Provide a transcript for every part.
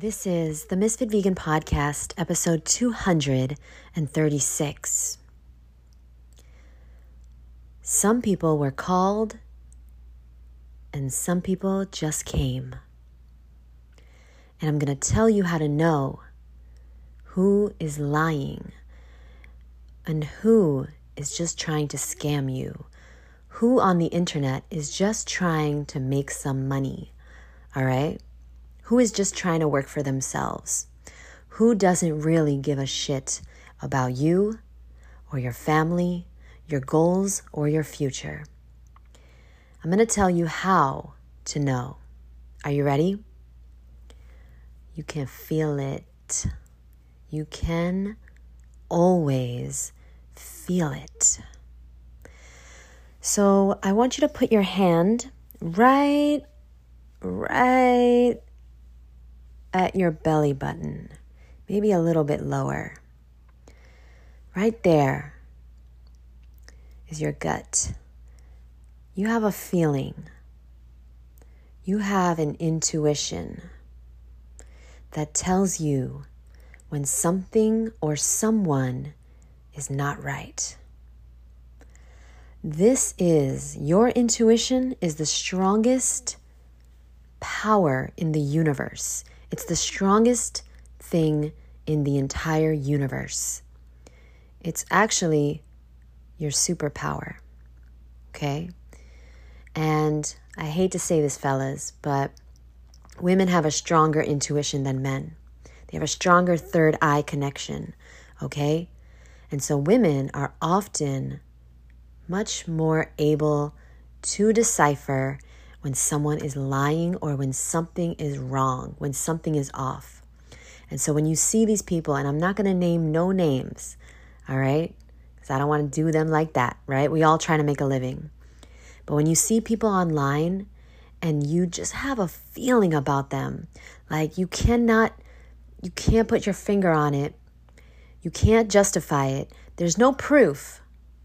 This is the Misfit Vegan Podcast, episode 236. Some people were called, and some people just came. And I'm going to tell you how to know who is lying and who is just trying to scam you. Who on the internet is just trying to make some money. All right? Who is just trying to work for themselves? Who doesn't really give a shit about you or your family, your goals, or your future? I'm going to tell you how to know. Are you ready? You can feel it. You can always feel it. So I want you to put your hand right, right at your belly button, maybe a little bit lower. Right there is your gut. You have a feeling, you have an intuition that tells you when something or someone is not right. This is your intuition is the strongest power in the universe. It's the strongest thing in the entire universe. It's actually your superpower. Okay? And I hate to say this, fellas, but women have a stronger intuition than men. They have a stronger third eye connection. Okay? And so women are often much more able to decipher when someone is lying or when something is wrong, when something is off. And so when you see these people, and I'm not going to name no names, all right? Because I don't want to do them like that, right? We all trying to make a living. But when you see people online and you just have a feeling about them, like you cannot, you can't put your finger on it, you can't justify it, there's no proof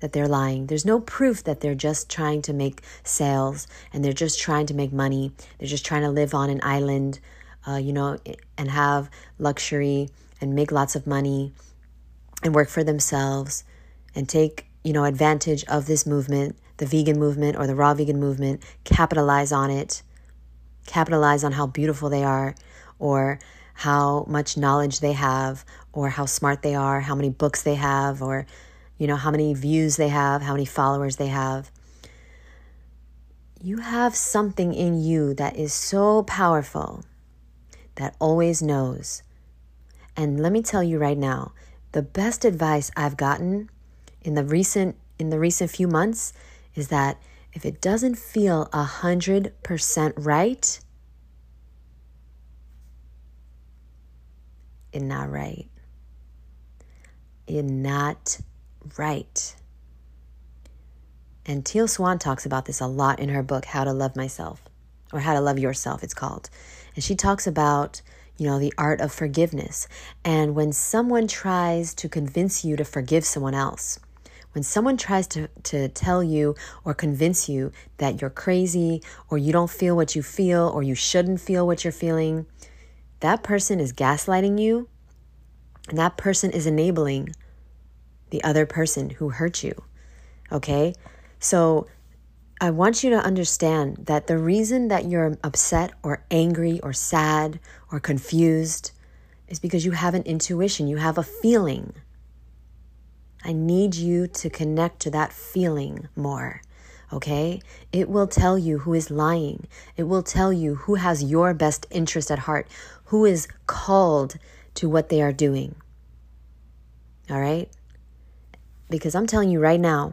that they're lying. There's no proof that they're just trying to make sales and they're just trying to make money. They're just trying to live on an island, uh, you know, and have luxury and make lots of money and work for themselves and take, you know, advantage of this movement, the vegan movement or the raw vegan movement, capitalize on it, capitalize on how beautiful they are or how much knowledge they have or how smart they are, how many books they have or you know, how many views they have, how many followers they have. You have something in you that is so powerful that always knows. And let me tell you right now, the best advice I've gotten in the recent in the recent few months is that if it doesn't feel a hundred percent right, it's not right. It's not right. And Teal Swan talks about this a lot in her book, How to Love Myself, or How to Love Yourself, it's called. And she talks about, you know, the art of forgiveness. And when someone tries to convince you to forgive someone else, when someone tries to, to tell you or convince you that you're crazy or you don't feel what you feel or you shouldn't feel what you're feeling, that person is gaslighting you and that person is enabling the other person who hurt you. Okay? So I want you to understand that the reason that you're upset or angry or sad or confused is because you have an intuition, you have a feeling. I need you to connect to that feeling more. Okay? It will tell you who is lying. It will tell you who has your best interest at heart, who is called to what they are doing. All right? Because I'm telling you right now,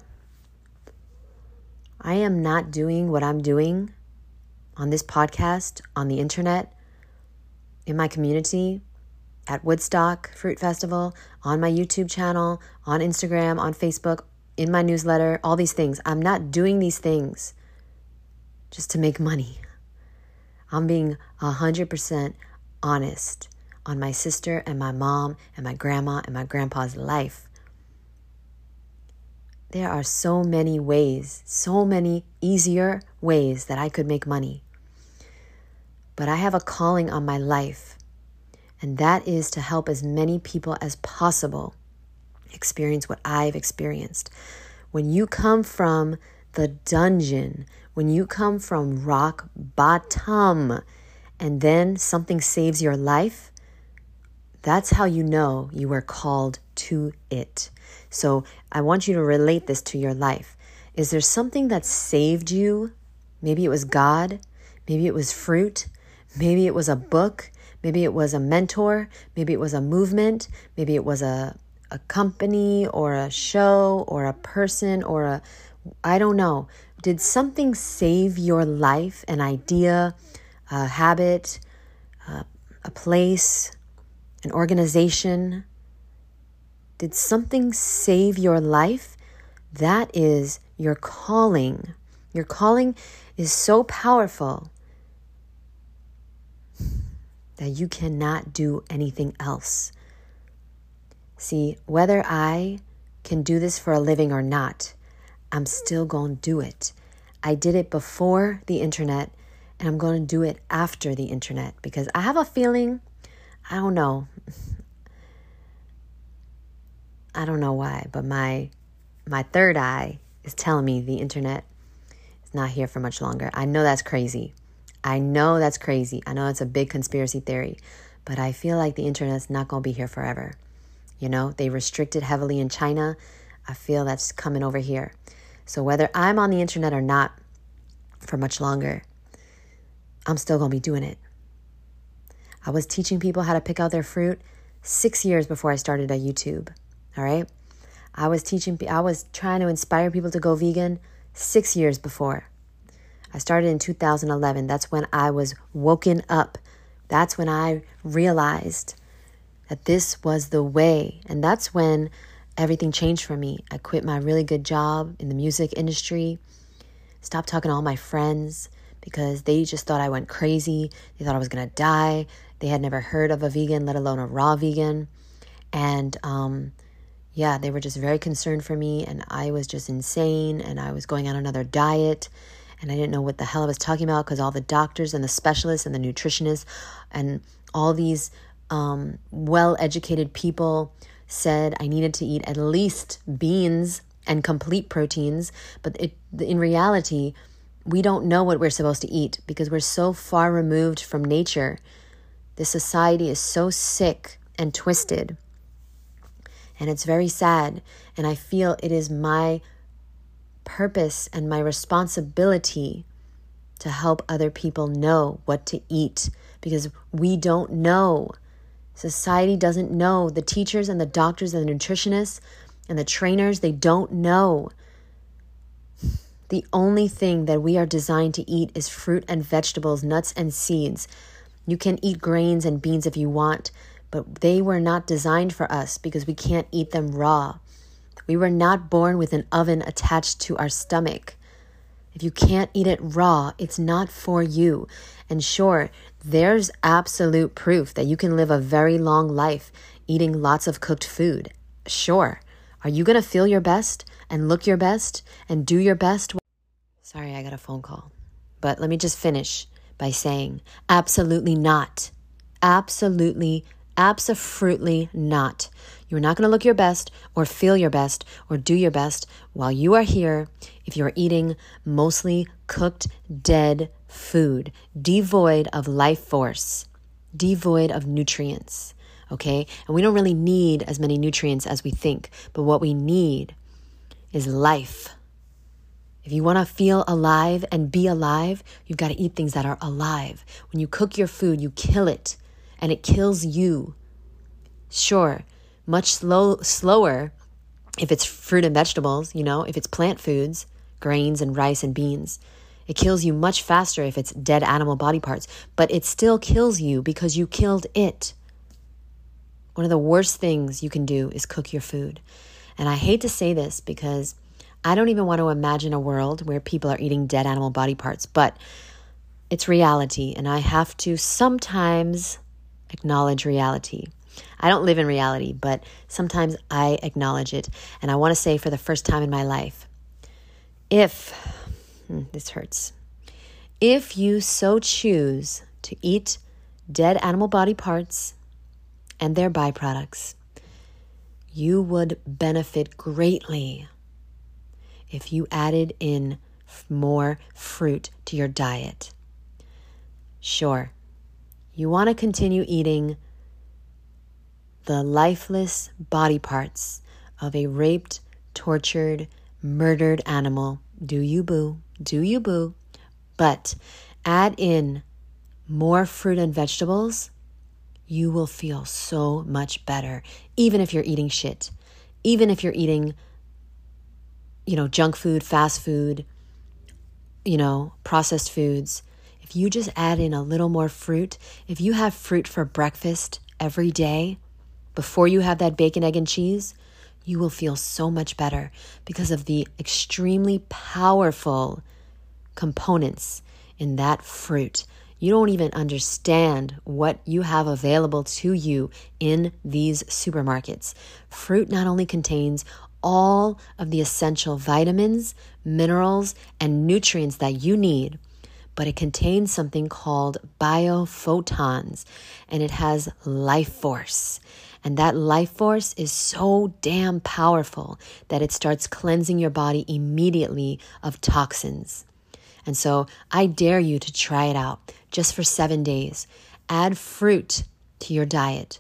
I am not doing what I'm doing on this podcast, on the internet, in my community, at Woodstock Fruit Festival, on my YouTube channel, on Instagram, on Facebook, in my newsletter, all these things. I'm not doing these things just to make money. I'm being 100% honest on my sister and my mom and my grandma and my grandpa's life. There are so many ways, so many easier ways that I could make money. But I have a calling on my life And that is to help as many people as possible experience what I've experienced. When you come from the dungeon, when you come from rock bottom, and then something saves your life, that's how you know you were called to it. So I want you to relate this to your life. Is there something that saved you? Maybe it was God, maybe it was fruit, maybe it was a book, maybe it was a mentor, maybe it was a movement, maybe it was a, a company or a show or a person or a, I don't know. Did something save your life, an idea, a habit, a place, an organization? Did something save your life? That is your calling. Your calling is so powerful that you cannot do anything else. See, whether I can do this for a living or not, I'm still going to do it. I did it before the internet, and I'm going to do it after the internet because I have a feeling, I don't know, I don't know why, but my my third eye is telling me the internet is not here for much longer. I know that's crazy. I know that's crazy. I know it's a big conspiracy theory, but I feel like the internet's not going to be here forever. You know, they restricted heavily in China. I feel that's coming over here. So whether I'm on the internet or not for much longer, I'm still going to be doing it. I was teaching people how to pick out their fruit 6 years before I started a YouTube. All right. I was teaching, I was trying to inspire people to go vegan six years before. I started in 2011. That's when I was woken up. That's when I realized that this was the way. And that's when everything changed for me. I quit my really good job in the music industry, stopped talking to all my friends because they just thought I went crazy. They thought I was going to die. They had never heard of a vegan, let alone a raw vegan. And um, yeah, they were just very concerned for me, and I was just insane, and I was going on another diet, and I didn't know what the hell I was talking about because all the doctors and the specialists and the nutritionists and all these um, well educated people said I needed to eat at least beans and complete proteins, but it, in reality, we don't know what we're supposed to eat because we're so far removed from nature. This society is so sick and twisted and it's very sad. And I feel it is my purpose and my responsibility to help other people know what to eat because we don't know. Society doesn't know. The teachers and the doctors and the nutritionists and the trainers, they don't know. The only thing that we are designed to eat is fruit and vegetables, nuts and seeds. You can eat grains and beans if you want, but they were not designed for us because we can't eat them raw. We were not born with an oven attached to our stomach. If you can't eat it raw, it's not for you. And sure, there's absolute proof that you can live a very long life eating lots of cooked food. Sure. Are you going to feel your best and look your best and do your best? Sorry, I got a phone call. But let me just finish by saying absolutely not. Absolutely Absolutely not. You're not going to look your best or feel your best or do your best while you are here if you're eating mostly cooked, dead food, devoid of life force, devoid of nutrients. Okay? And we don't really need as many nutrients as we think, but what we need is life. If you want to feel alive and be alive, you've got to eat things that are alive. When you cook your food, you kill it and it kills you. Sure, much slow, slower if it's fruit and vegetables, you know, if it's plant foods, grains and rice and beans. It kills you much faster if it's dead animal body parts, but it still kills you because you killed it. One of the worst things you can do is cook your food. And I hate to say this because I don't even want to imagine a world where people are eating dead animal body parts, but it's reality. And I have to sometimes acknowledge reality. I don't live in reality, but sometimes I acknowledge it. And I want to say for the first time in my life if, hmm, this hurts, if you so choose to eat dead animal body parts, and their byproducts, you would benefit greatly if you added in more fruit to your diet. Sure, you want to continue eating the lifeless body parts of a raped, tortured, murdered animal. Do you boo? Do you boo? But add in more fruit and vegetables, you will feel so much better, even if you're eating shit, even if you're eating, you know, junk food, fast food, you know, processed foods. If you just add in a little more fruit, if you have fruit for breakfast every day before you have that bacon, egg, and cheese, you will feel so much better because of the extremely powerful components in that fruit. You don't even understand what you have available to you in these supermarkets. Fruit not only contains all of the essential vitamins, minerals, and nutrients that you need, but it contains something called biophotons and it has life force. And that life force is so damn powerful that it starts cleansing your body immediately of toxins. And so I dare you to try it out just for seven days. Add fruit to your diet.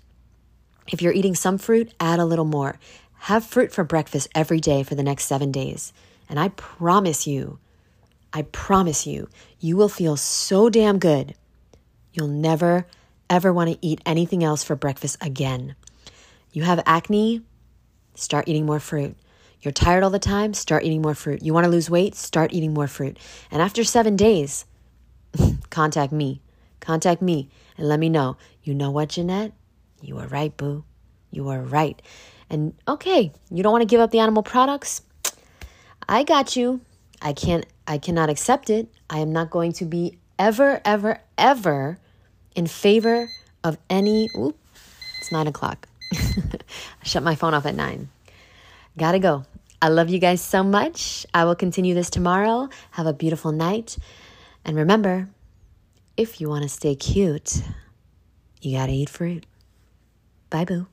If you're eating some fruit, add a little more. Have fruit for breakfast every day for the next seven days. And I promise you, I promise you, you will feel so damn good. You'll never, ever want to eat anything else for breakfast again. You have acne, start eating more fruit. You're tired all the time, start eating more fruit. You want to lose weight, start eating more fruit. And after seven days, contact me. Contact me and let me know. You know what, Jeanette? You were right, boo. You were right. And okay, you don't want to give up the animal products? I got you. I can't I cannot accept it. I am not going to be ever, ever, ever in favor of any. Oop, it's nine o'clock. I shut my phone off at nine. Gotta go. I love you guys so much. I will continue this tomorrow. Have a beautiful night. And remember, if you want to stay cute, you gotta eat fruit. Bye, boo.